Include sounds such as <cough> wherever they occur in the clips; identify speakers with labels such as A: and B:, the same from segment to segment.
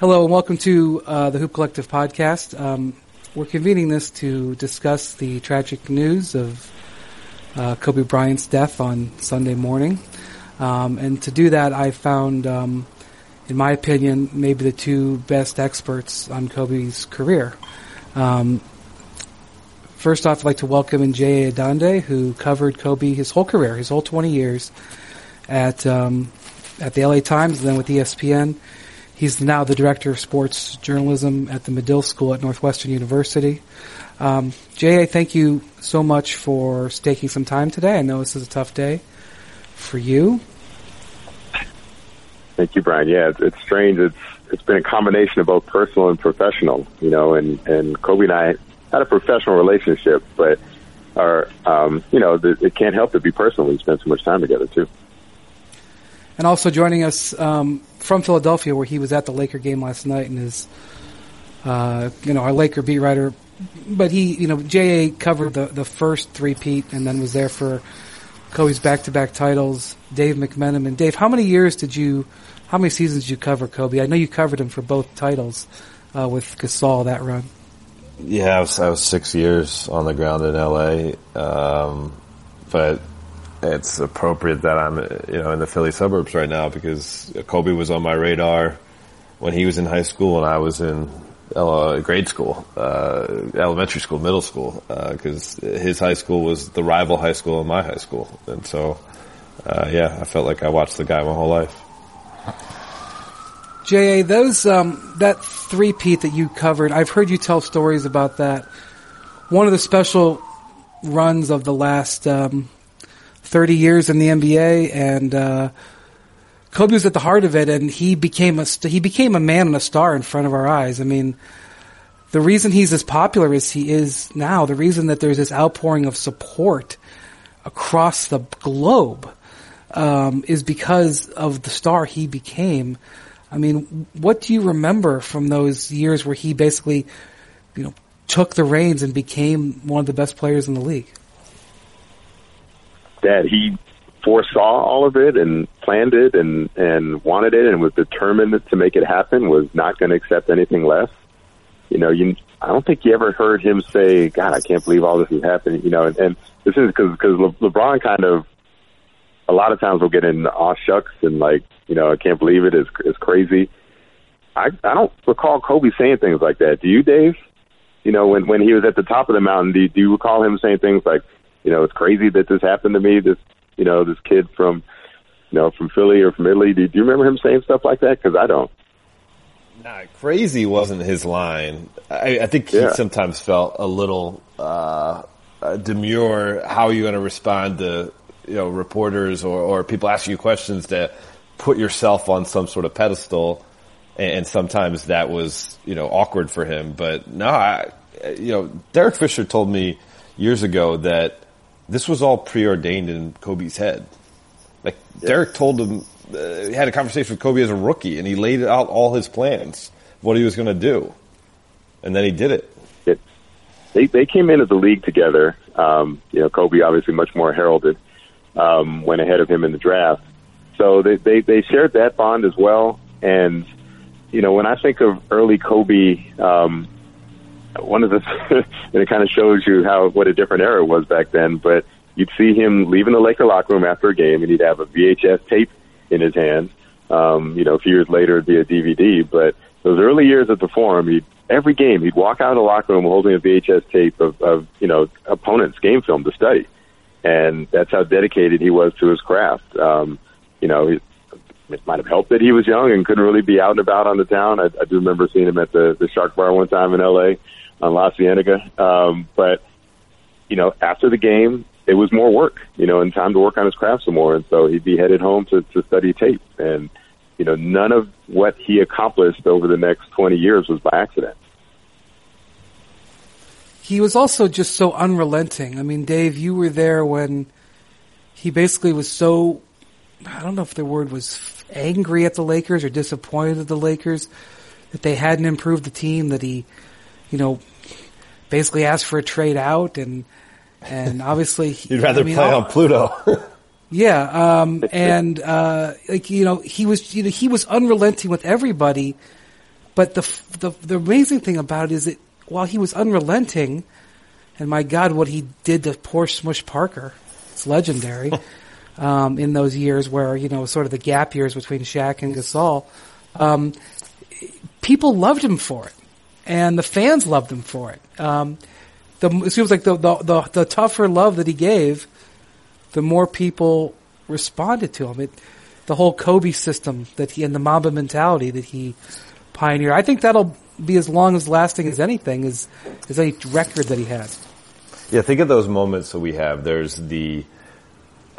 A: Hello and welcome to uh, the Hoop Collective podcast. Um, we're convening this to discuss the tragic news of uh, Kobe Bryant's death on Sunday morning. Um, and to do that, I found, um, in my opinion, maybe the two best experts on Kobe's career. Um, first off, I'd like to welcome in Jay Adande, who covered Kobe his whole career, his whole 20 years at um, at the LA Times and then with ESPN. He's now the director of sports journalism at the Medill School at Northwestern University. Um, J.A., thank you so much for taking some time today. I know this is a tough day for you.
B: Thank you, Brian. Yeah, it's, it's strange. It's it's been a combination of both personal and professional, you know, and, and Kobe and I had a professional relationship, but our, um, you know, the, it can't help but be personal. We spend so much time together too.
A: And also joining us um, from Philadelphia, where he was at the Laker game last night, and is, uh, you know, our Laker beat writer. But he, you know, J.A. covered the, the first three-peat and then was there for Kobe's back-to-back titles. Dave McMenamin. Dave, how many years did you, how many seasons did you cover Kobe? I know you covered him for both titles uh, with Gasol that run.
C: Yeah, I was, I was six years on the ground in LA, um, but it's appropriate that I'm, you know, in the Philly suburbs right now because Kobe was on my radar when he was in high school and I was in grade school, uh, elementary school, middle school, because uh, his high school was the rival high school in my high school, and so, uh, yeah, I felt like I watched the guy my whole life.
A: Ja, those um, that three peat that you covered, I've heard you tell stories about that. One of the special runs of the last um, 30 years in the NBA, and uh, Kobe was at the heart of it, and he became a he became a man and a star in front of our eyes. I mean, the reason he's as popular as he is now, the reason that there's this outpouring of support across the globe, um, is because of the star he became. I mean, what do you remember from those years where he basically, you know, took the reins and became one of the best players in the league?
B: That he foresaw all of it and planned it and and wanted it and was determined to make it happen was not going to accept anything less. You know you i don't think you ever heard him say god i can't believe all this is happening you know and, and this is because because Le- lebron kind of a lot of times will get in aw shucks and like you know i can't believe it it's, it's crazy. I i don't recall kobe saying things like that. Do you dave? You know when when he was at the top of the mountain do, do you recall him saying things like you know, it's crazy that this happened to me. This, you know, this kid from, you know, from Philly or from Italy. Do, do you remember him saying stuff like that? Because I don't.
C: Nah, crazy wasn't his line. I, I think he yeah. sometimes felt a little uh, demure. How are you going to respond to you know reporters or, or people asking you questions to put yourself on some sort of pedestal? And, and sometimes that was you know awkward for him. But no, I, you know Derek Fisher told me years ago that this was all preordained in Kobe's head. Like yeah. Derek told him, uh, he had a conversation with Kobe as a rookie, and he laid out all his plans, what he was going to do, and then he did it. it.
B: They they came into the league together. Um, you know, Kobe obviously much more heralded, um, went ahead of him in the draft. So they, they they shared that bond as well. And you know, when I think of early Kobe, um, one of the <laughs> and it kind of shows you how what a different era it was back then. But you'd see him leaving the Laker locker room after a game, and he'd have a VHS tape in his hand. Um, you know, a few years later, it'd be a DVD. But those early years at the Forum, he'd every game he'd walk out of the locker room holding a VHS tape of, of you know opponents' game film to study, and that's how dedicated he was to his craft. Um, you know, he, it might have helped that he was young and couldn't really be out and about on the town. I, I do remember seeing him at the the Shark Bar one time in L.A on La Cienega. Um, but you know, after the game, it was more work, you know, and time to work on his craft some more. And so he'd be headed home to, to study tape. And, you know, none of what he accomplished over the next 20 years was by accident.
A: He was also just so unrelenting. I mean, Dave, you were there when he basically was so, I don't know if the word was angry at the Lakers or disappointed at the Lakers that they hadn't improved the team, that he, you know, basically asked for a trade out and, and <laughs> obviously
C: you'd rather I mean, play on Pluto. <laughs>
A: yeah. Um, and, uh, like, you know, he was, you know, he was unrelenting with everybody, But the, the, the amazing thing about it is that while he was unrelenting, and my God, what he did to poor Smush Parker, it's legendary. <laughs> um, in those years where you know sort of the gap years between Shaq and Gasol, um, people loved him for it, and the fans loved him for it. Um, the, it seems like the, the, the the tougher love that he gave, the more people responded to him. It, the whole Kobe system that he and the Mamba mentality that he pioneered. I think that'll be as long as lasting as anything as as any record that he has.
C: Yeah, think of those moments that we have. There's the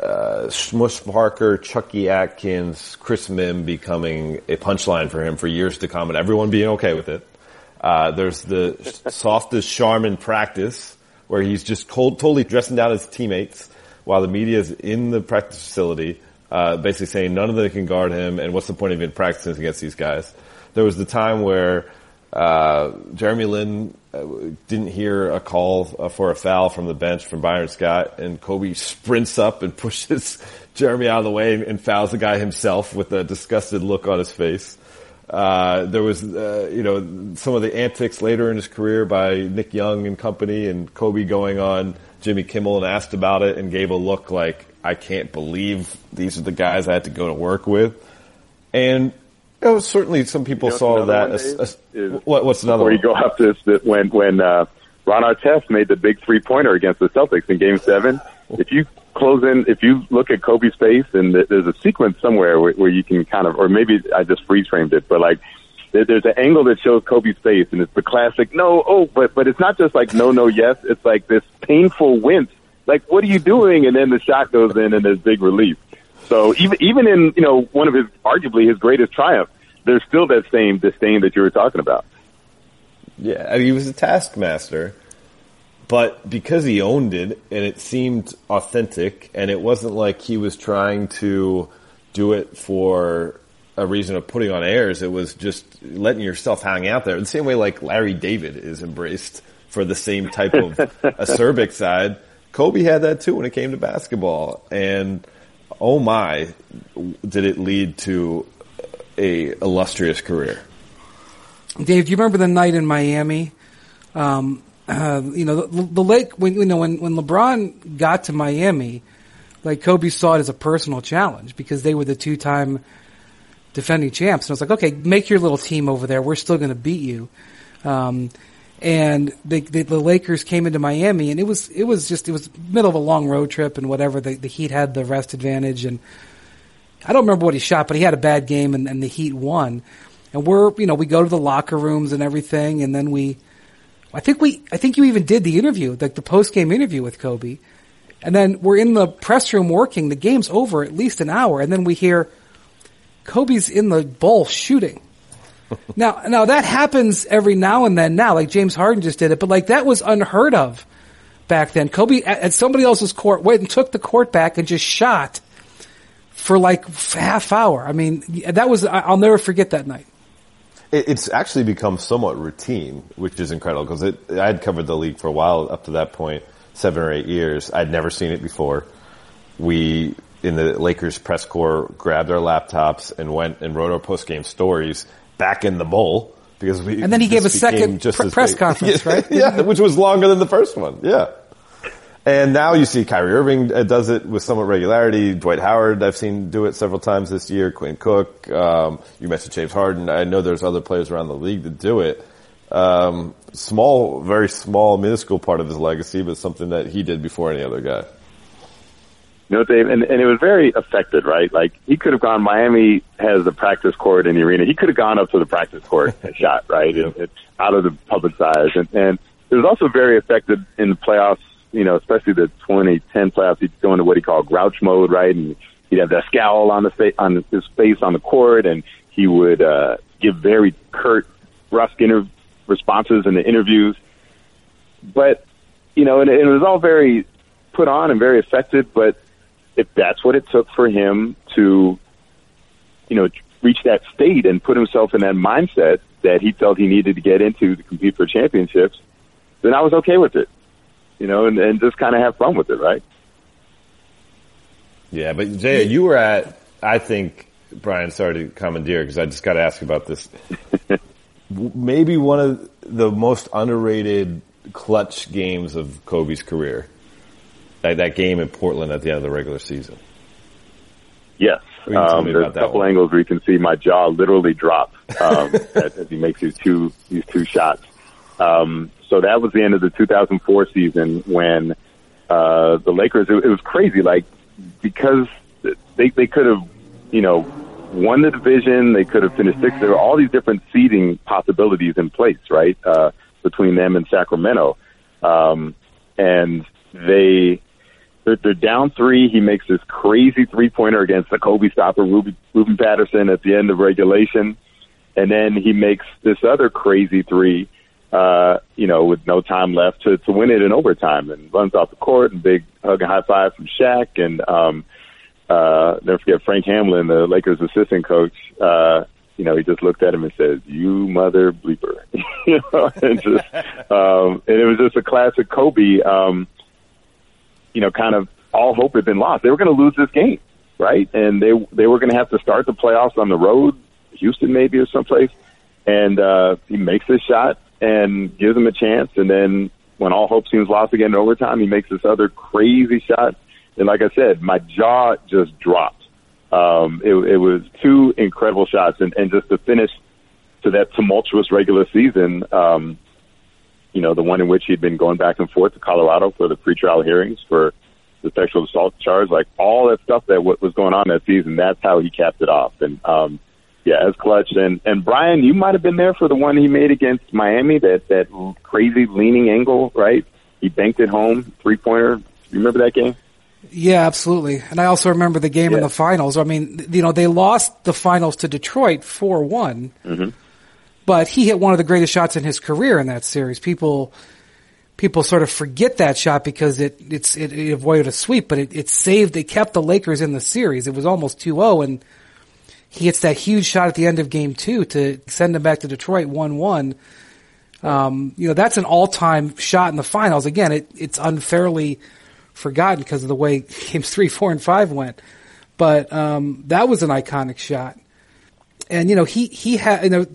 C: uh, Smush Parker, Chucky Atkins, Chris Mihm becoming a punchline for him for years to come, and everyone being okay with it. Uh, there's the <laughs> softest Charmin practice where he's just cold, totally dressing down his teammates while the media is in the practice facility, uh, basically saying none of them can guard him, and what's the point of even practicing against these guys? There was the time where uh, Jeremy Lin uh, didn't hear a call uh, for a foul from the bench from Byron Scott, and Kobe <laughs> sprints up and pushes <laughs> Jeremy out of the way and fouls the guy himself with a disgusted look on his face. Uh, there was, uh, you know, some of the antics later in his career by Nick Young and company, and Kobe going on Jimmy Kimmel and asked about it and gave a look like, I can't believe these are the guys I had to go to work with. And know, certainly some people you know, saw that. As, as, what, what's another
B: Where
C: you
B: go up this, this when, when, uh, Ron Artest made the big three pointer against the Celtics in game seven. If you close in, if you look at Kobe's face and there's a sequence somewhere where, where you can kind of, or maybe I just freeze framed it, but like, there's an angle that shows Kobe's face and it's the classic no, oh, but, but it's not just like no, no, yes. It's like this painful wince. Like, what are you doing? And then the shot goes in and there's big relief. So even even in you know one of his arguably his greatest triumph, there's still that same disdain that you were talking about.
C: Yeah, he was a taskmaster, but because he owned it and it seemed authentic, and it wasn't like he was trying to do it for a reason of putting on airs. It was just letting yourself hang out there. The same way like Larry David is embraced for the same type of <laughs> acerbic side. Kobe had that too when it came to basketball. And oh my, did it lead to a illustrious career.
A: Dave, do you remember the night in Miami? Um, uh, you know, the, the lake when you know when when LeBron got to Miami, like Kobe saw it as a personal challenge because they were the two time defending champs, and I was like, okay, make your little team over there. We're still going to beat you. Um, and the, the, the Lakers came into Miami, and it was it was just it was middle of a long road trip and whatever. The, the Heat had the rest advantage, and I don't remember what he shot, but he had a bad game, and, and the Heat won. And we're you know we go to the locker rooms and everything, and then we, I think we I think you even did the interview, like the post game interview with Kobe, and then we're in the press room working. The game's over at least an hour, and then we hear Kobe's in the bowl shooting now, now that happens every now and then now, like James Harden just did it, but like that was unheard of back then. Kobe at somebody else's court went and took the court back and just shot for like half hour. I mean, that was, I'll never forget that night.
C: It's actually become somewhat routine, which is incredible because I had covered the league for a while up to that point, seven or eight years. I'd never seen it before. We, in the Lakers press corps, grabbed our laptops and went and wrote our post game stories back in the bowl because we.
A: And then he gave a second pr- press big. conference, <laughs> right?
C: yeah, which was longer than the first one. Yeah. And now you see Kyrie Irving uh, does it with somewhat regularity. Dwight Howard, I've seen do it several times this year. Quinn Cook, um, you mentioned James Harden. I know there's other players around the league that do it. Um, small, very small, minuscule part of his legacy, but something that he did before any other guy.
B: You know, Dave, and, and it was very affected, right? Like he could have gone. Miami has the practice court in the arena. He could have gone up to the practice court and <laughs> shot, right? It, it's out of the public's eyes, and, and it was also very affected in the playoffs. You know, especially the 2010 playoffs. He'd go into what he called grouch mode, right? And he'd have that scowl on the face on his face on the court, and he would uh, give very curt, brusque inter- responses in the interviews. But you know, and, and it was all very put on and very affected, but if that's what it took for him to, you know, reach that state and put himself in that mindset that he felt he needed to get into to compete for championships, then I was okay with it, you know, and, and just kind of have fun with it, right?
C: Yeah, but Jay, you were at, I think, Brian, sorry to commandeer because I just got to ask about this. <laughs> maybe one of the most underrated clutch games of Kobe's career. That, that game in Portland at the end of the regular season.
B: Yes. Um, there's a couple one. angles where you can see my jaw literally drop um, <laughs> as, as, he makes these two these two shots. Um, so that was the end of the 2004 season when uh, the Lakers. It, it was crazy, like because they they could have, you know, won the division. They could have finished sixth. There were all these different seeding possibilities in place, right, uh, between them and Sacramento, um, and they they're, they're down three. He makes this crazy three pointer against the Kobe stopper, Ruben, Ruben Patterson, at the end of regulation. And then he makes this other crazy three, uh, you know, with no time left to, to win it in overtime and runs off the court and big hug and high five from Shaq. And, um, uh, never forget Frank Hamblen, the Lakers assistant coach, uh, you know, he just looked at him and says, "You mother bleeper," <laughs> you know, and just, <laughs> um, and it was just a classic Kobe. Um, you know, kind of all hope had been lost. They were going to lose this game, right? And they they were going to have to start the playoffs on the road, Houston maybe or someplace. And uh, he makes this shot and gives them a chance. And then when all hope seems lost again in overtime, he makes this other crazy shot. And like I said, my jaw just dropped. Um, it, it was two incredible shots, and, and just to finish to that tumultuous regular season. Um, you know, the one in which he'd been going back and forth to Colorado for the pretrial hearings for the sexual assault charge, like all that stuff that what was going on that season. That's how he capped it off. And um, yeah, as clutch. And and Brian, you might have been there for the one he made against Miami, that that crazy leaning angle, right? He banked it home, three pointer. You remember that game?
A: Yeah, absolutely. And I also remember the game yeah. in the finals. I mean, you know, they lost the finals to Detroit 4 one mm-hmm but he hit one of the greatest shots in his career in that series. People, people sort of forget that shot because it, it's, it, it avoided a sweep, but it, it saved, it kept the Lakers in the series. It was almost 2-0 and he hits that huge shot at the end of game two to send them back to Detroit 1-1. Um, you know, that's an all-time shot in the finals. Again, it, it's unfairly forgotten because of the way <laughs> games three, four, and five went. But, um, that was an iconic shot. And, you know, he, he had, you know,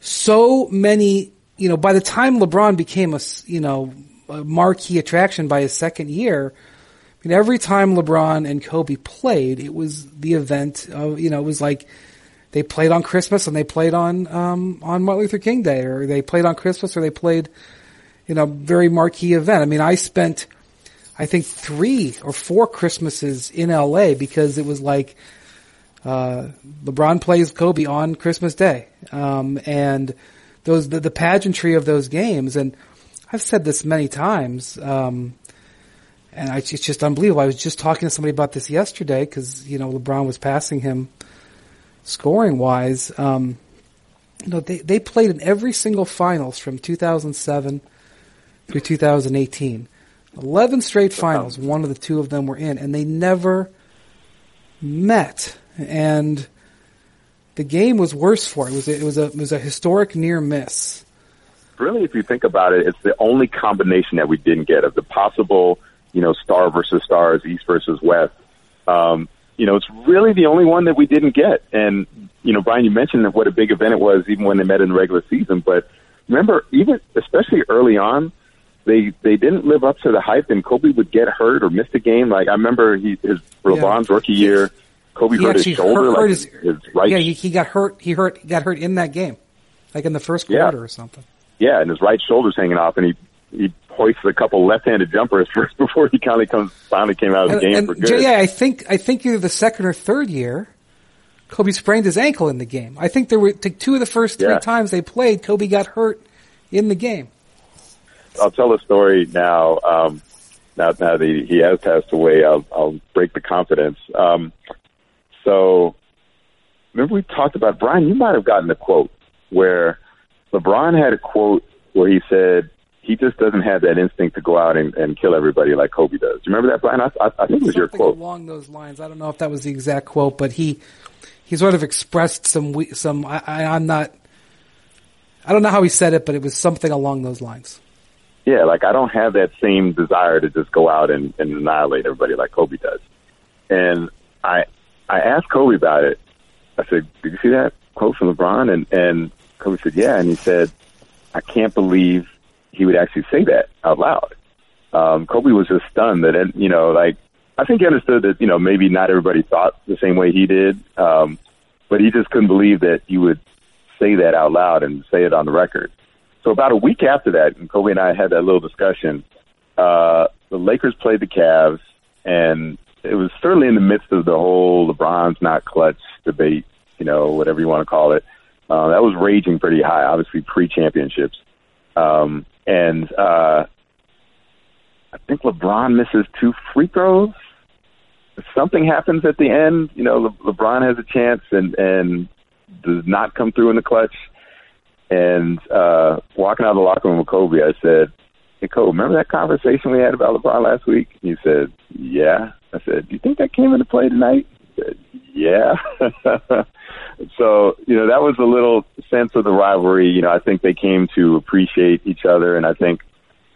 A: so many, you know, by the time LeBron became a, you know, a marquee attraction by his second year, I mean, every time LeBron and Kobe played, it was the event of, you know, it was like they played on Christmas and they played on, um, on Martin Luther King Day or they played on Christmas or they played, you know, very marquee event. I mean, I spent, I think three or four Christmases in LA because it was like, uh, LeBron plays Kobe on Christmas Day, um, and those the, the, pageantry of those games. And I've said this many times, um, and I, it's just unbelievable. I was just talking to somebody about this yesterday because you know LeBron was passing him scoring wise. Um, you know they they played in every single finals from 2007 through 2018. 11 straight finals, one of the two of them were in, and they never met and the game was worse for it. It was a, it was a it was a historic near miss.
B: Really, if you think about it, it's the only combination that we didn't get of the possible, you know, star versus stars, east versus west. Um, you know, it's really the only one that we didn't get. And you know, Brian, you mentioned what a big event it was, even when they met in the regular season. But remember, even especially early on, they they didn't live up to the hype, and Kobe would get hurt or miss a game. Like I remember he his LeBron's yeah. rookie year Kobe he hurt his shoulder, hurt, like hurt his, his, right.
A: Yeah, he, he, got hurt. He hurt. He got hurt in that game, like in the first quarter
B: yeah.
A: or something.
B: Yeah, and his right shoulder's hanging off, and he he hoists a couple left-handed jumpers <laughs> first before he kind of comes finally came out of the and, game
A: and
B: for good.
A: Yeah, I think I think either the second or third year, Kobe sprained his ankle in the game. I think there were two of the first three yeah. times they played, Kobe got hurt in the game.
B: I'll tell a story now. Um, now, now that he, he has passed away, I'll, I'll break the confidence. Um, so remember we talked about Brian. You might have gotten a quote where LeBron had a quote where he said he just doesn't have that instinct to go out and, and kill everybody like Kobe does. Do you remember that, Brian? I, I, I think it was your quote
A: along those lines. I don't know if that was the exact quote, but he he sort of expressed some some. I, I, I'm not. I don't know how he said it, but it was something along those lines.
B: Yeah, like I don't have that same desire to just go out and, and annihilate everybody like Kobe does. And I I asked Kobe about it. I said, "Did you see that quote from LeBron?" And and Kobe said, yeah. And he said, I can't believe he would actually say that out loud. Um, Kobe was just stunned that, you know, like, I think he understood that, you know, maybe not everybody thought the same way he did. Um, but he just couldn't believe that you would say that out loud and say it on the record. So about a week after that, and Kobe and I had that little discussion, uh, the Lakers played the Cavs, and it was certainly in the midst of the whole LeBron's not clutch debate, you know, whatever you want to call it. Uh, that was raging pretty high, obviously pre-championships. Um, and uh, I think LeBron misses two free throws. something happens at the end, you know, Le- LeBron has a chance and and does not come through in the clutch. And uh, walking out of the locker room with Kobe, I said, "Hey, Kobe, remember that conversation we had about LeBron last week?" He said, "Yeah." I said, "Do you think that came into play tonight?" He said, "Yeah." <laughs> so you know that was a little sense of the rivalry. You know, I think they came to appreciate each other, and I think,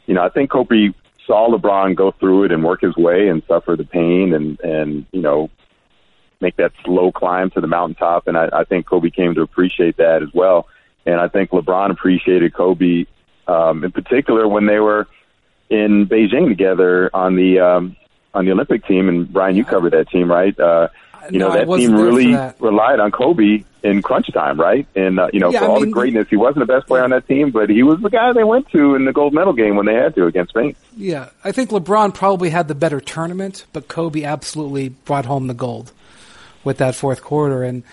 B: you know, I think Kobe saw LeBron go through it and work his way and suffer the pain and and you know make that slow climb to the mountaintop. And I, I think Kobe came to appreciate that as well. And I think LeBron appreciated Kobe um, in particular when they were in Beijing together on the um, on the Olympic team. And Brian, you covered that team, right? Uh, you no, know that team really that. relied on Kobe in crunch time, right? And uh, you know, yeah, for I all mean, the greatness, he wasn't the best player on that team, but he was the guy they went to in the gold medal game when they had to against Spain.
A: Yeah, I think LeBron probably had the better tournament, but Kobe absolutely brought home the gold with that fourth quarter. And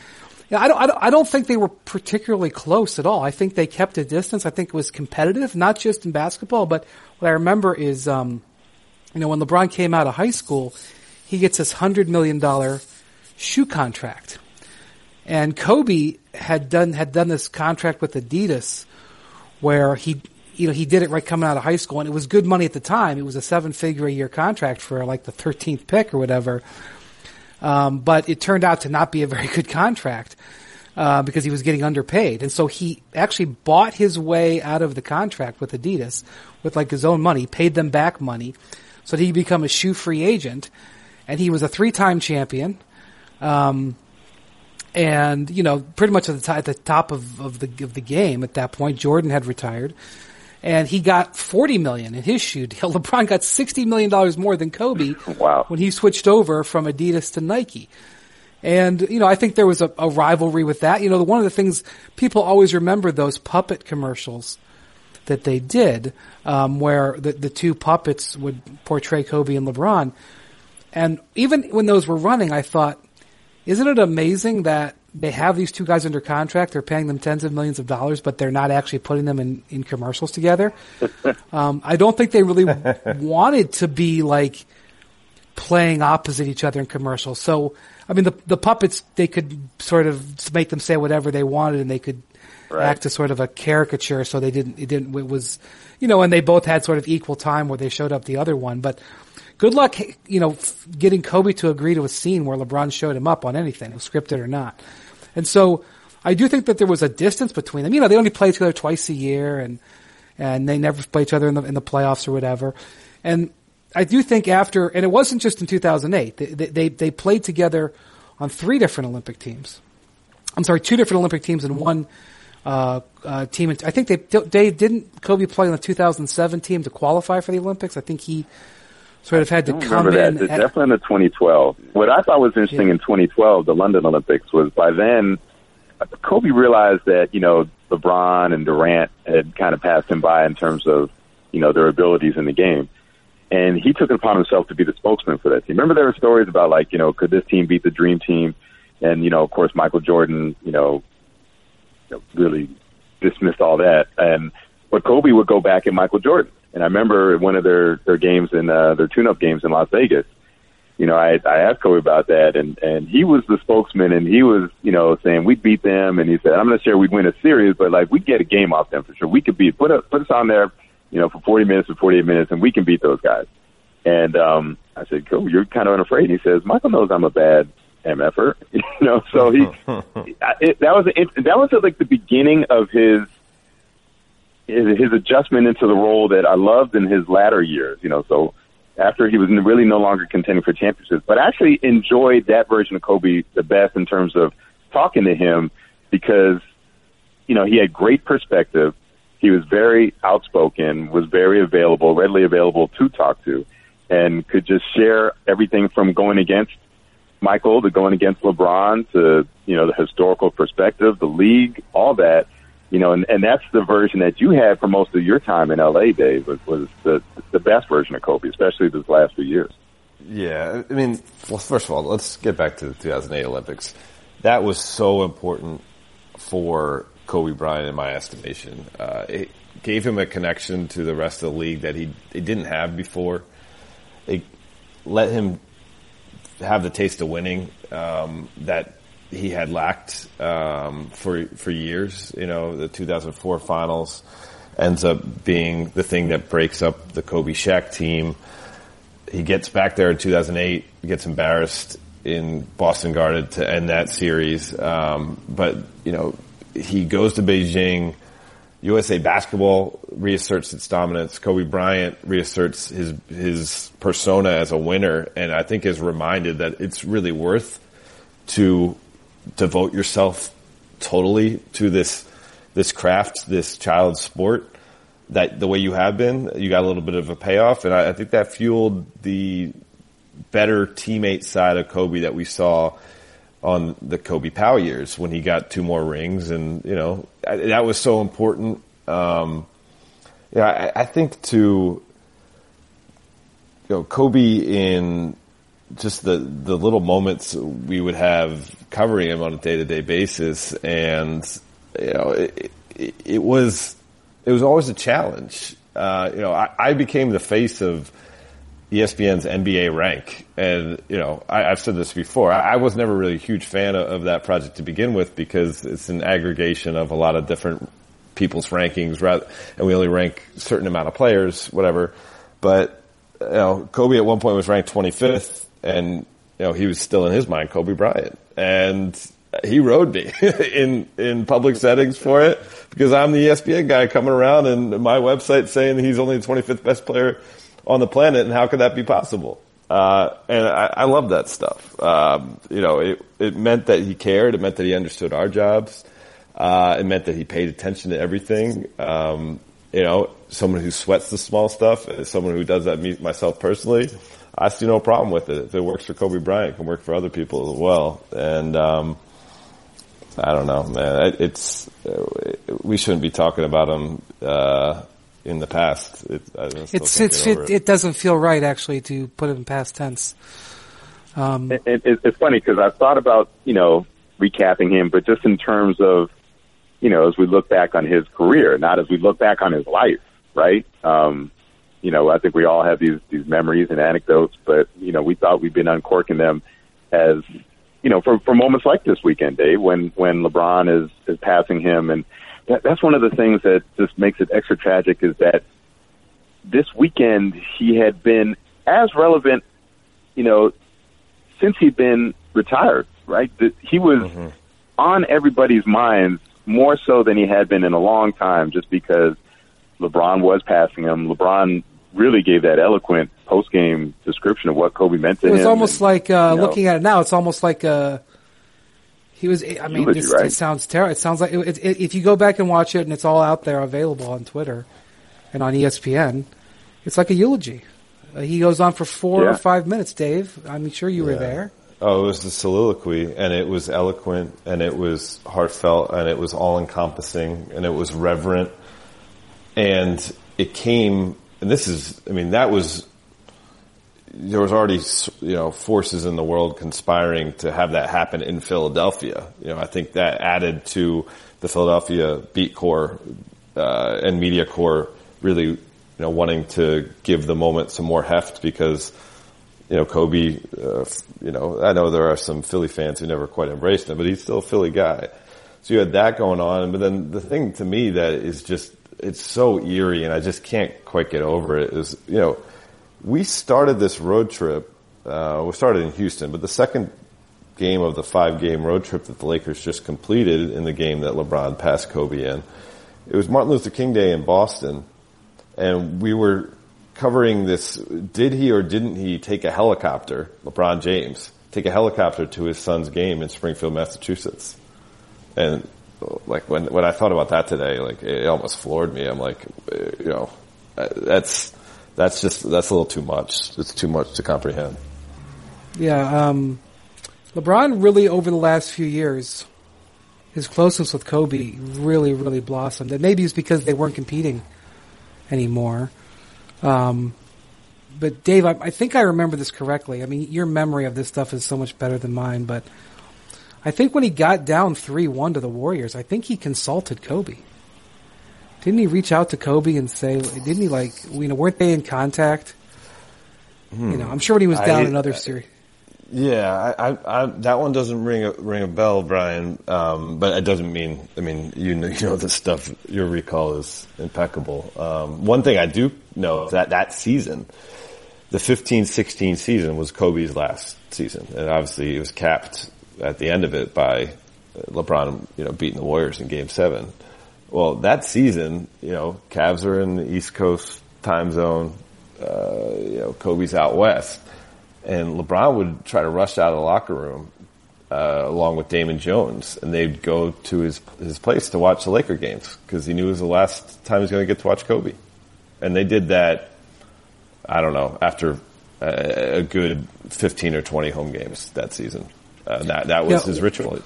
A: yeah, I don't, I don't, I don't think they were particularly close at all. I think they kept a distance. I think it was competitive, not just in basketball, but what I remember is, um, you know, when LeBron came out of high school, he gets this hundred million dollar shoe contract. And Kobe had done had done this contract with Adidas where he you know he did it right coming out of high school and it was good money at the time. It was a seven figure a year contract for like the 13th pick or whatever. Um, but it turned out to not be a very good contract uh, because he was getting underpaid, and so he actually bought his way out of the contract with Adidas with like his own money, paid them back money, so he become a shoe free agent, and he was a three time champion. Um, and you know, pretty much at the, t- at the top of, of the of the game at that point, Jordan had retired, and he got forty million in his shoe deal. <laughs> LeBron got sixty million dollars more than Kobe.
B: Wow.
A: When he switched over from Adidas to Nike. And, you know, I think there was a, a rivalry with that. You know, one of the things people always remember those puppet commercials that they did, um, where the, the two puppets would portray Kobe and LeBron. And even when those were running, I thought, isn't it amazing that they have these two guys under contract. They're paying them tens of millions of dollars, but they're not actually putting them in, in commercials together. <laughs> um, I don't think they really wanted to be like playing opposite each other in commercials. So, I mean, the the puppets they could sort of make them say whatever they wanted, and they could right. act as sort of a caricature. So they didn't. It didn't. It was, you know, and they both had sort of equal time where they showed up the other one, but good luck, you know, getting Kobe to agree to a scene where LeBron showed him up on anything, scripted or not. And so I do think that there was a distance between them. You know, they only play together twice a year and, and they never play each other in the, in the playoffs or whatever. And I do think after, and it wasn't just in 2008, they, they, they played together on three different Olympic teams. I'm sorry, two different Olympic teams and one uh, uh, team. I think they they didn't Kobe play on the 2007 team to qualify for the Olympics. I think he sort of had to come
B: remember
A: in.
B: That. At, definitely in the 2012. What I thought was interesting yeah. in 2012, the London Olympics, was by then Kobe realized that you know LeBron and Durant had kind of passed him by in terms of you know their abilities in the game, and he took it upon himself to be the spokesman for that team. Remember, there were stories about like you know could this team beat the Dream Team, and you know of course Michael Jordan you know, know really dismissed all that, and but Kobe would go back at Michael Jordan and I remember one of their their games in uh, their tune-up games in Las Vegas. You know, I I asked Kobe about that, and and he was the spokesman, and he was you know saying we beat them, and he said I'm not sure we'd win a series, but like we get a game off them for sure. We could beat put a, put us on there, you know, for 40 minutes or 48 minutes, and we can beat those guys. And um, I said, Kobe, you're kind of unafraid. And he says, Michael knows I'm a bad MFer, <laughs> you know. So he, <laughs> it, that was it, that was like the beginning of his his adjustment into the role that I loved in his latter years. You know, so after he was really no longer contending for championships, but I actually enjoyed that version of Kobe the best in terms of talking to him because you know, he had great perspective. He was very outspoken, was very available, readily available to talk to, and could just share everything from going against Michael to going against LeBron to, you know, the historical perspective, the league, all that. You know, and, and that's the version that you had for most of your time in LA, Dave, was, was the, the best version of Kobe, especially this last few years.
C: Yeah, I mean, well, first of all, let's get back to the 2008 Olympics. That was so important for Kobe Bryant, in my estimation. Uh, it gave him a connection to the rest of the league that he, he didn't have before. It let him have the taste of winning um, that he had lacked um, for for years. You know, the 2004 finals ends up being the thing that breaks up the Kobe Shaq team. He gets back there in 2008, gets embarrassed in Boston Garden to end that series. Um, but you know, he goes to Beijing. USA basketball reasserts its dominance. Kobe Bryant reasserts his his persona as a winner, and I think is reminded that it's really worth to devote yourself totally to this this craft, this child sport. That the way you have been, you got a little bit of a payoff, and I, I think that fueled the better teammate side of Kobe that we saw on the Kobe Pau years when he got two more rings, and you know that was so important. Um, yeah, I, I think to you know Kobe in just the the little moments we would have covering him on a day to day basis, and you know it, it, it, was it was always a challenge. Uh, you know, I, I became the face of ESPN's NBA rank. And, you know, I, have said this before. I, I, was never really a huge fan of, of, that project to begin with because it's an aggregation of a lot of different people's rankings rather, and we only rank certain amount of players, whatever. But, you know, Kobe at one point was ranked 25th and, you know, he was still in his mind Kobe Bryant. And he rode me <laughs> in, in public settings for it because I'm the ESPN guy coming around and my website saying he's only the 25th best player on the planet, and how could that be possible? Uh, and I, I love that stuff. Um, you know, it, it meant that he cared. It meant that he understood our jobs. Uh, it meant that he paid attention to everything. Um, you know, someone who sweats the small stuff, someone who does that me, myself personally, I see no problem with it. If it works for Kobe Bryant, it can work for other people as well. And, um, I don't know, man. It's, we shouldn't be talking about him, uh, in the past. It,
A: it's it's it, it, it, doesn't feel right actually to put it in past tense.
B: Um, it, it, it's funny because I've thought about you know recapping him, but just in terms of you know as we look back on his career, not as we look back on his life, right? Um, you know, I think we all have these these memories and anecdotes, but you know, we thought we'd been uncorking them as you know for for moments like this weekend, Dave, when when LeBron is is passing him and that, that's one of the things that just makes it extra tragic is that this weekend he had been as relevant, you know, since he'd been retired, right? That he was mm-hmm. on everybody's minds more so than he had been in a long time just because LeBron was passing him. LeBron really gave that eloquent post game description of what Kobe meant to him.
A: It was him. almost and, like uh, you know, looking at it now. It's almost like a he was. I mean, this, right? it sounds terrible. It sounds like it, it, if you go back and watch it, and it's all out there available on Twitter and on ESPN. It's like a eulogy. Uh, he goes on for four yeah. or five minutes. Dave, I'm sure you yeah. were there.
C: Oh, it was the soliloquy, and it was eloquent, and it was heartfelt, and it was all encompassing, and it was reverent, and it came. And this is, I mean, that was there was already you know forces in the world conspiring to have that happen in Philadelphia. You know, I think that added to the Philadelphia beat corps uh, and media corps really you know wanting to give the moment some more heft because you know Kobe. Uh, you know, I know there are some Philly fans who never quite embraced him, but he's still a Philly guy. So you had that going on, but then the thing to me that is just it's so eerie, and I just can't quite get over it. Is you know we started this road trip. Uh, we started in Houston, but the second game of the five game road trip that the Lakers just completed in the game that LeBron passed Kobe in, it was Martin Luther King Day in Boston, and we were covering this. Did he or didn't he take a helicopter, LeBron James, take a helicopter to his son's game in Springfield, Massachusetts? And like when when I thought about that today, like it almost floored me. I'm like, you know, that's that's just that's a little too much. It's too much to comprehend.
A: Yeah, um, LeBron really over the last few years, his closeness with Kobe really really blossomed, and maybe it's because they weren't competing anymore. Um, but Dave, I, I think I remember this correctly. I mean, your memory of this stuff is so much better than mine, but I think when he got down 3-1 to the Warriors, I think he consulted Kobe. Didn't he reach out to Kobe and say, didn't he like, you know, weren't they in contact? Hmm. You know, I'm sure when he was down I, another series.
C: Yeah, I, I, I, that one doesn't ring a, ring a bell, Brian. Um, but it doesn't mean, I mean, you know, <laughs> you know, the stuff, your recall is impeccable. Um, one thing I do know that that season, the 15-16 season was Kobe's last season. And obviously it was capped at the end of it by LeBron, you know, beating the Warriors in game seven. Well, that season, you know, Cavs are in the East Coast time zone, uh, you know, Kobe's out west. And LeBron would try to rush out of the locker room, uh, along with Damon Jones, and they'd go to his, his place to watch the Laker games, because he knew it was the last time he was going to get to watch Kobe. And they did that, I don't know, after a, a good 15 or 20 home games that season. Uh, that that was his ritual.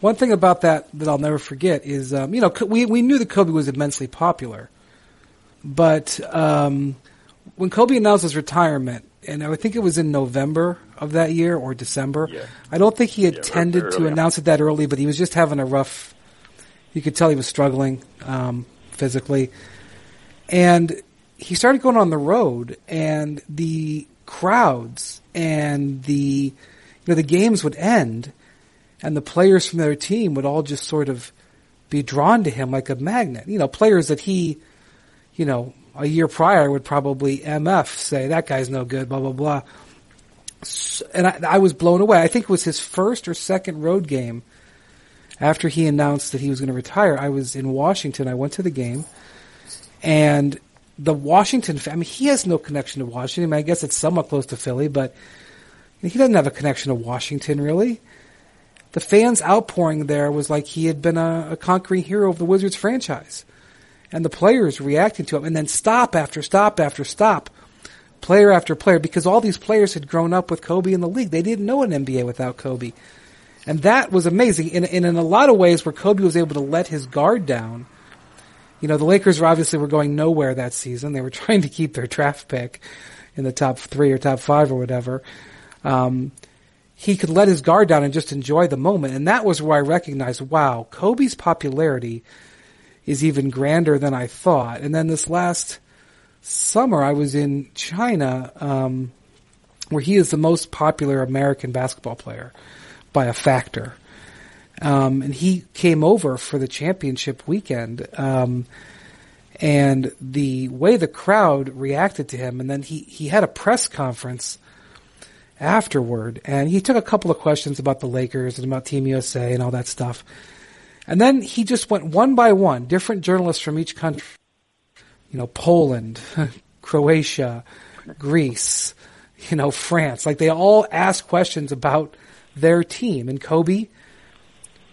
A: One thing about that that I'll never forget is, um, you know, we we knew that Kobe was immensely popular, but um, when Kobe announced his retirement, and I think it was in November of that year or December. Yeah. I don't think he intended yeah, to announce it that early, but he was just having a rough. You could tell he was struggling um, physically, and he started going on the road, and the crowds and the you know, the games would end and the players from their team would all just sort of be drawn to him like a magnet. You know, players that he, you know, a year prior would probably MF say, that guy's no good, blah, blah, blah. And I, I was blown away. I think it was his first or second road game after he announced that he was going to retire. I was in Washington. I went to the game and the Washington, I mean, he has no connection to Washington. I, mean, I guess it's somewhat close to Philly, but he doesn't have a connection to Washington, really. The fans' outpouring there was like he had been a, a conquering hero of the Wizards franchise. And the players reacting to him, and then stop after stop after stop, player after player, because all these players had grown up with Kobe in the league. They didn't know an NBA without Kobe. And that was amazing. And, and in a lot of ways where Kobe was able to let his guard down, you know, the Lakers were obviously were going nowhere that season. They were <laughs> trying to keep their draft pick in the top three or top five or whatever um, he could let his guard down and just enjoy the moment. And that was where I recognized, wow, Kobe's popularity is even grander than I thought. And then this last summer, I was in China, um, where he is the most popular American basketball player by a factor. Um, and he came over for the championship weekend. Um, and the way the crowd reacted to him, and then he, he had a press conference afterward, and he took a couple of questions about the Lakers and about Team USA and all that stuff. And then he just went one by one, different journalists from each country, you know, Poland, <laughs> Croatia, Greece, you know, France. Like they all asked questions about their team. And Kobe,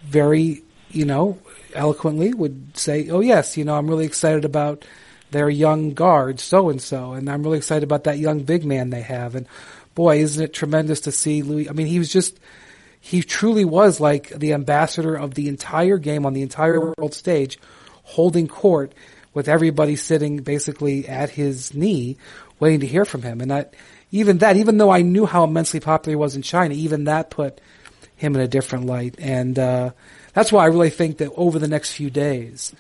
A: very, you know, eloquently would say, Oh yes, you know, I'm really excited about their young guard, so and so, and I'm really excited about that young big man they have. And boy, isn't it tremendous to see Louis? I mean, he was just, he truly was like the ambassador of the entire game on the entire world stage, holding court with everybody sitting basically at his knee, waiting to hear from him. And that, even that, even though I knew how immensely popular he was in China, even that put him in a different light. And, uh, that's why I really think that over the next few days,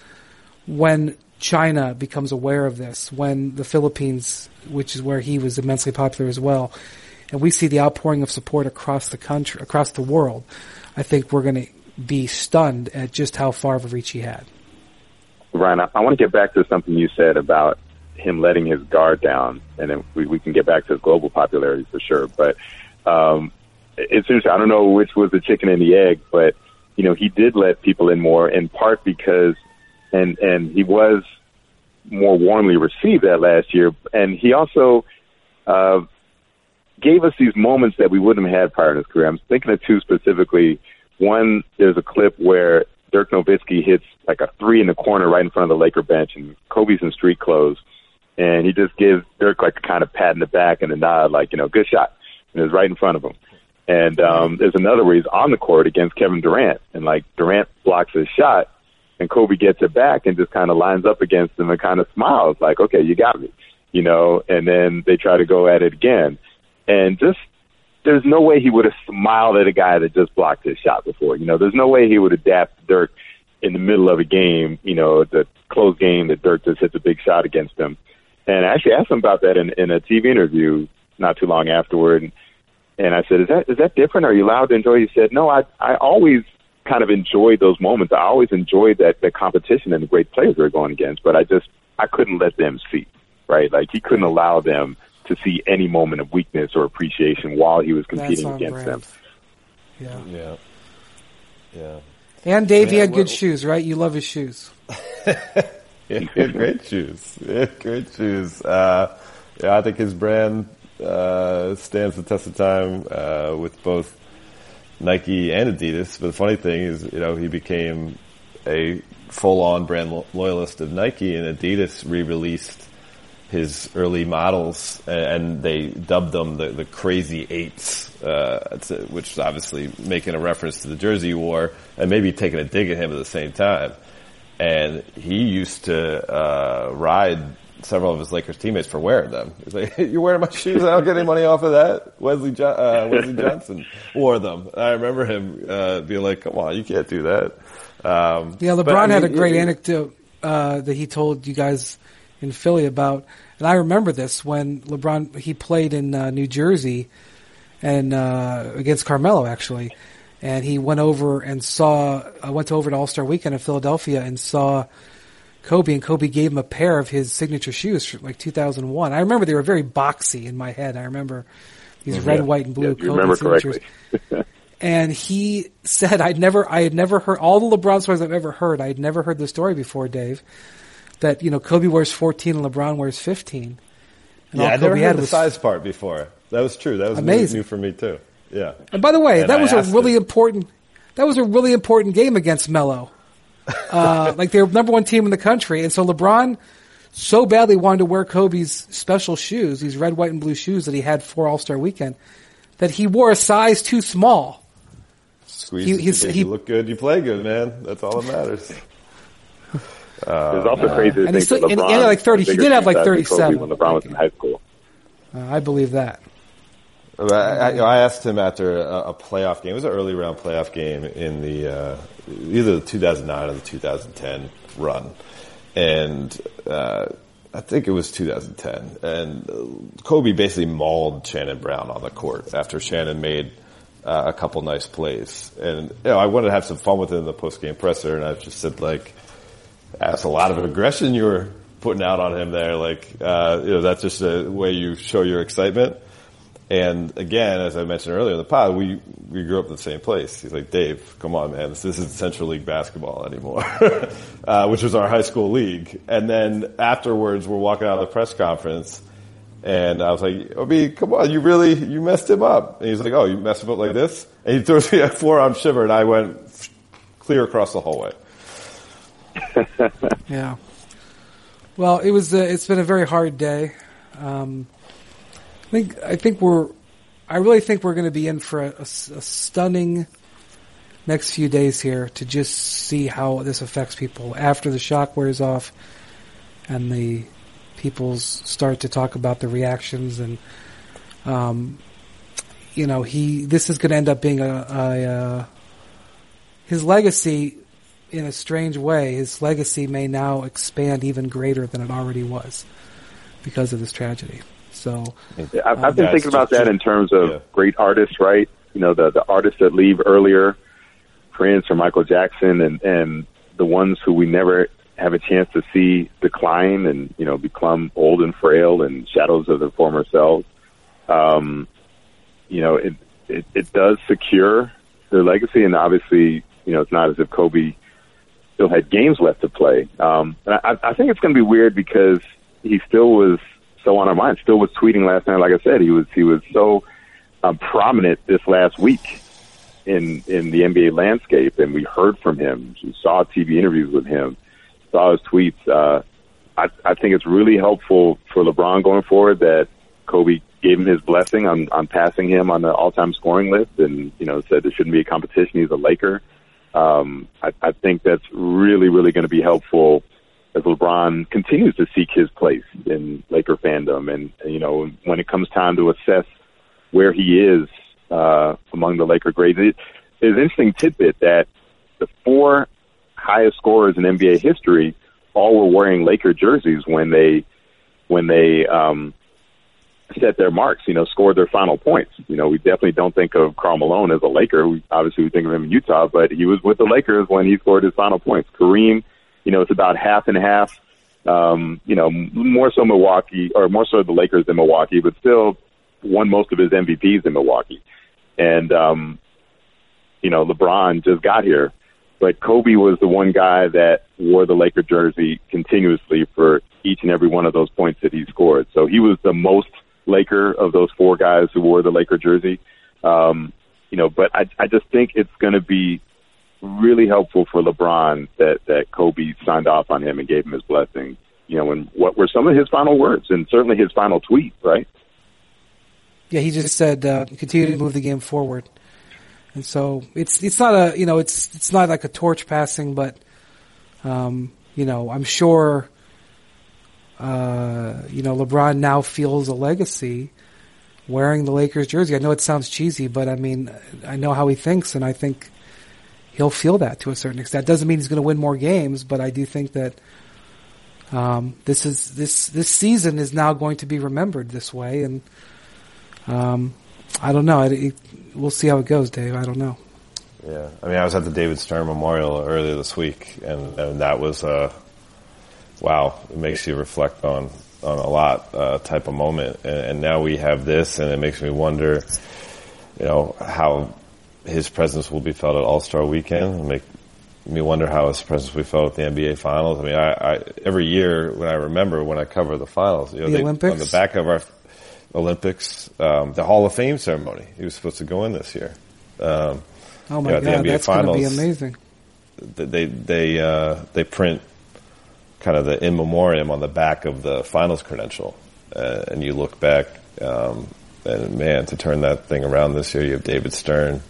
A: when China becomes aware of this, when the Philippines, which is where he was immensely popular as well, and we see the outpouring of support across the country, across the world, I think we're going to be stunned at just how far of a reach he had.
B: Ryan, I, I want to get back to something you said about him letting his guard down, and then we, we can get back to his global popularity for sure. But um, it's interesting. I don't know which was the chicken and the egg, but you know he did let people in more, in part because, and and he was more warmly received that last year, and he also uh, gave us these moments that we wouldn't have had prior in his career. I'm thinking of two specifically. One, there's a clip where Dirk Nowitzki hits like a three in the corner right in front of the Laker bench, and Kobe's in street clothes, and he just gives Dirk like a kind of pat in the back and a nod, like you know, good shot, and it's right in front of him. And um, there's another where he's on the court against Kevin Durant, and like Durant blocks his shot, and Kobe gets it back and just kind of lines up against him and kind of smiles, like, okay, you got me, you know. And then they try to go at it again, and just there's no way he would have smiled at a guy that just blocked his shot before. You know, there's no way he would adapt Dirk in the middle of a game, you know, the close game that Dirk just hits a big shot against him. And I actually asked him about that in, in a TV interview not too long afterward. And I said, "Is that is that different? Are you allowed to enjoy?" He said, "No, I I always kind of enjoyed those moments. I always enjoyed that that competition and the great players we were going against. But I just I couldn't let them see, right? Like he couldn't allow them to see any moment of weakness or appreciation while he was competing against brand. them.
C: Yeah. Yeah. Yeah.
A: And Dave, he had good shoes, right? You love his shoes. <laughs>
C: yeah, great shoes. Yeah, great shoes. Uh, yeah, I think his brand uh, stands the test of time uh, with both Nike and Adidas. But the funny thing is, you know, he became a full-on brand lo- loyalist of Nike, and Adidas re-released his early models, and they dubbed them the, the Crazy Eights, uh, which is obviously making a reference to the jersey War and maybe taking a dig at him at the same time. And he used to uh, ride several of his Lakers teammates for wearing them. He's like, <laughs> "You're wearing my shoes? I don't get any money off of that." Wesley jo- uh, Wesley <laughs> Johnson wore them. I remember him uh, being like, "Come on, you can't do that." Um,
A: yeah, LeBron I mean, had a great anecdote uh, that he told you guys in Philly about, and I remember this when LeBron he played in uh, New Jersey and uh, against Carmelo actually, and he went over and saw I went over to All Star Weekend in Philadelphia and saw Kobe, and Kobe gave him a pair of his signature shoes from like 2001. I remember they were very boxy in my head. I remember these mm-hmm. red, white, and blue
B: yeah, Kobe signatures. <laughs>
A: and he said, "I'd never, I had never heard all the LeBron stories I've ever heard. I had never heard the story before, Dave." That you know Kobe wears 14 and LeBron wears 15.
C: And yeah, I never heard the size part before. That was true. That was amazing. new for me too. Yeah.
A: And by the way, and that I was a really him. important. That was a really important game against Melo. <laughs> Uh, like they're number one team in the country, and so LeBron so badly wanted to wear Kobe's special shoes, these red, white, and blue shoes that he had for All Star Weekend, that he wore a size too small.
C: Squeeze. He, he, you look good. You play good, man. That's all that matters.
B: Uh, There's also crazy and,
A: still, LeBron, and he had like thirty. He did have like thirty-seven
B: when LeBron was in high school.
A: Uh, I believe that.
C: I, I, I, asked him after a, a, playoff game. It was an early round playoff game in the uh, either the 2009 or the 2010 run, and uh, I think it was 2010. And Kobe basically mauled Shannon Brown on the court after Shannon made uh, a couple nice plays. And you know, I wanted to have some fun with him in the post game presser, and I just said like that's a lot of aggression you were putting out on him there. Like, uh, you know, that's just a way you show your excitement. And again, as I mentioned earlier in the pod, we, we grew up in the same place. He's like, Dave, come on, man. This, this isn't Central League basketball anymore, <laughs> uh, which was our high school league. And then afterwards, we're walking out of the press conference and I was like, Kobe, come on, you really, you messed him up. And he's like, oh, you messed him up like this? And he throws me a forearm shiver and I went clear across the hallway. <laughs>
A: yeah. Well, it was. Uh, it's been a very hard day. Um, I think. I think we're. I really think we're going to be in for a, a, a, stunning next few days here to just see how this affects people after the shock wears off, and the people start to talk about the reactions and. Um, you know, he. This is going to end up being a, a, uh, his legacy in a strange way, his legacy may now expand even greater than it already was because of this tragedy. So
B: yeah, I've, um, I've, been thinking about that in terms of yeah. great artists, right? You know, the the artists that leave earlier, Prince or Michael Jackson, and and the ones who we never have a chance to see decline and you know become old and frail and shadows of their former selves. Um, you know, it, it it does secure their legacy, and obviously, you know, it's not as if Kobe still had games left to play. Um, and I, I think it's going to be weird because he still was so on our mind. Still was tweeting last night. Like I said, he was he was so um, prominent this last week, in in the NBA landscape, and we heard from him, we saw TV interviews with him, saw his tweets. Uh, I, I think it's really helpful for LeBron going forward that Kobe gave him his blessing on on passing him on the all time scoring list, and you know said there shouldn't be a competition. He's a Laker. Um, I, I think that's really really going to be helpful as LeBron continues to seek his place in Laker fandom, and you know when it comes time to assess where he is uh, among the Laker greats. It is an interesting tidbit that the four highest scorers in NBA history all were wearing Laker jerseys when they when they um, set their marks. You know, scored their final points. You know, we definitely don't think of Karl Malone as a Laker. We, obviously, we think of him in Utah, but he was with the Lakers when he scored his final points. Kareem, you know, it's about half and half. Um, you know, more so Milwaukee or more so the Lakers than Milwaukee, but still won most of his MVPs in Milwaukee. And, um, you know, LeBron just got here, but Kobe was the one guy that wore the Laker jersey continuously for each and every one of those points that he scored. So he was the most Laker of those four guys who wore the Laker jersey. Um, you know, but I, I just think it's going to be really helpful for LeBron that, that Kobe signed off on him and gave him his blessing. You know, and what were some of his final words and certainly his final tweet, right?
A: Yeah, he just said uh, continue to move the game forward, and so it's it's not a you know it's it's not like a torch passing, but um, you know I'm sure uh, you know LeBron now feels a legacy wearing the Lakers jersey. I know it sounds cheesy, but I mean I know how he thinks, and I think he'll feel that to a certain extent. Doesn't mean he's going to win more games, but I do think that um, this is this this season is now going to be remembered this way, and um, I don't know. It, it, we'll see how it goes, Dave. I don't know.
C: Yeah, I mean, I was at the David Stern Memorial earlier this week, and, and that was a uh, wow. It makes you reflect on on a lot uh, type of moment, and, and now we have this, and it makes me wonder, you know, how his presence will be felt at All Star Weekend. It Make me wonder how his presence will be felt at the NBA Finals. I mean, I, I every year when I remember when I cover the finals, you know,
A: the they, Olympics
C: on the back of our Olympics, um, the Hall of Fame ceremony. He was supposed to go in this year. Um,
A: oh my you know, god, that's going to be amazing.
C: They they uh, they print kind of the in memoriam on the back of the finals credential, uh, and you look back, um, and man, to turn that thing around this year, you have David Stern.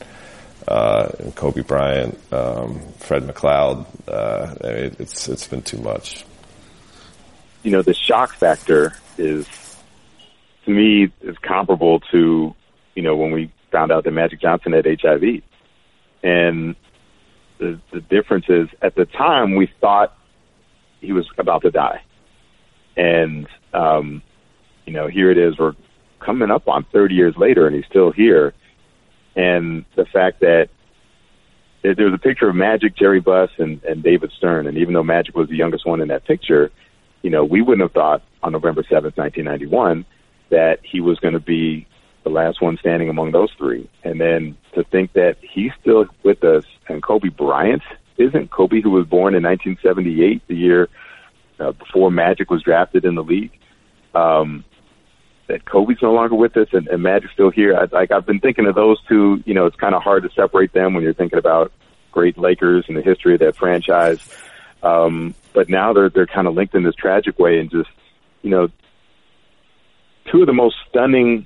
C: Uh, Kobe Bryant, um, Fred McLeod. Uh, it's it's been too much.
B: You know, the shock factor is to me is comparable to, you know, when we found out that Magic Johnson had HIV. And the, the difference is at the time we thought he was about to die. And, um, you know, here it is, we're coming up on 30 years later and he's still here. And the fact that there was a picture of Magic, Jerry Buss, and, and David Stern. And even though Magic was the youngest one in that picture, you know, we wouldn't have thought on November 7th, 1991, that he was going to be the last one standing among those three. And then to think that he's still with us and Kobe Bryant isn't Kobe who was born in 1978, the year uh, before Magic was drafted in the league. Um, that Kobe's no longer with us and, and Magic's still here. I, like I've been thinking of those two. You know, it's kind of hard to separate them when you're thinking about great Lakers and the history of that franchise. Um, but now they're they're kind of linked in this tragic way, and just you know, two of the most stunning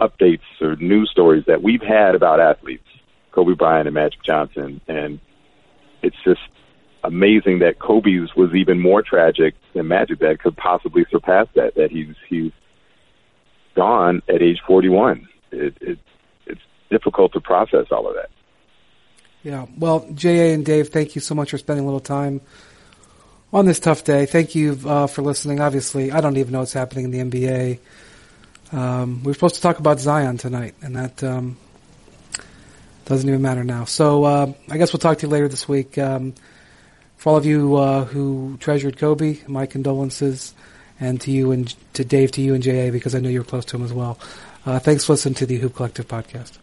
B: updates or news stories that we've had about athletes, Kobe Bryant and Magic Johnson, and it's just amazing that Kobe's was even more tragic than Magic that could possibly surpass that. That he's he's gone at age 41. It, it it's difficult to process all of that.
A: Yeah. Well, J.A. and Dave, thank you so much for spending a little time on this tough day. Thank you uh, for listening. Obviously, I don't even know what's happening in the NBA. Um, we are supposed to talk about Zion tonight, and that um, doesn't even matter now. So uh, I guess we'll talk to you later this week. Um, for all of you uh, who treasured Kobe, my condolences, and to you and to Dave, to you and JA, because I know you're close to him as well. Uh, thanks for listening to the Hoop Collective podcast.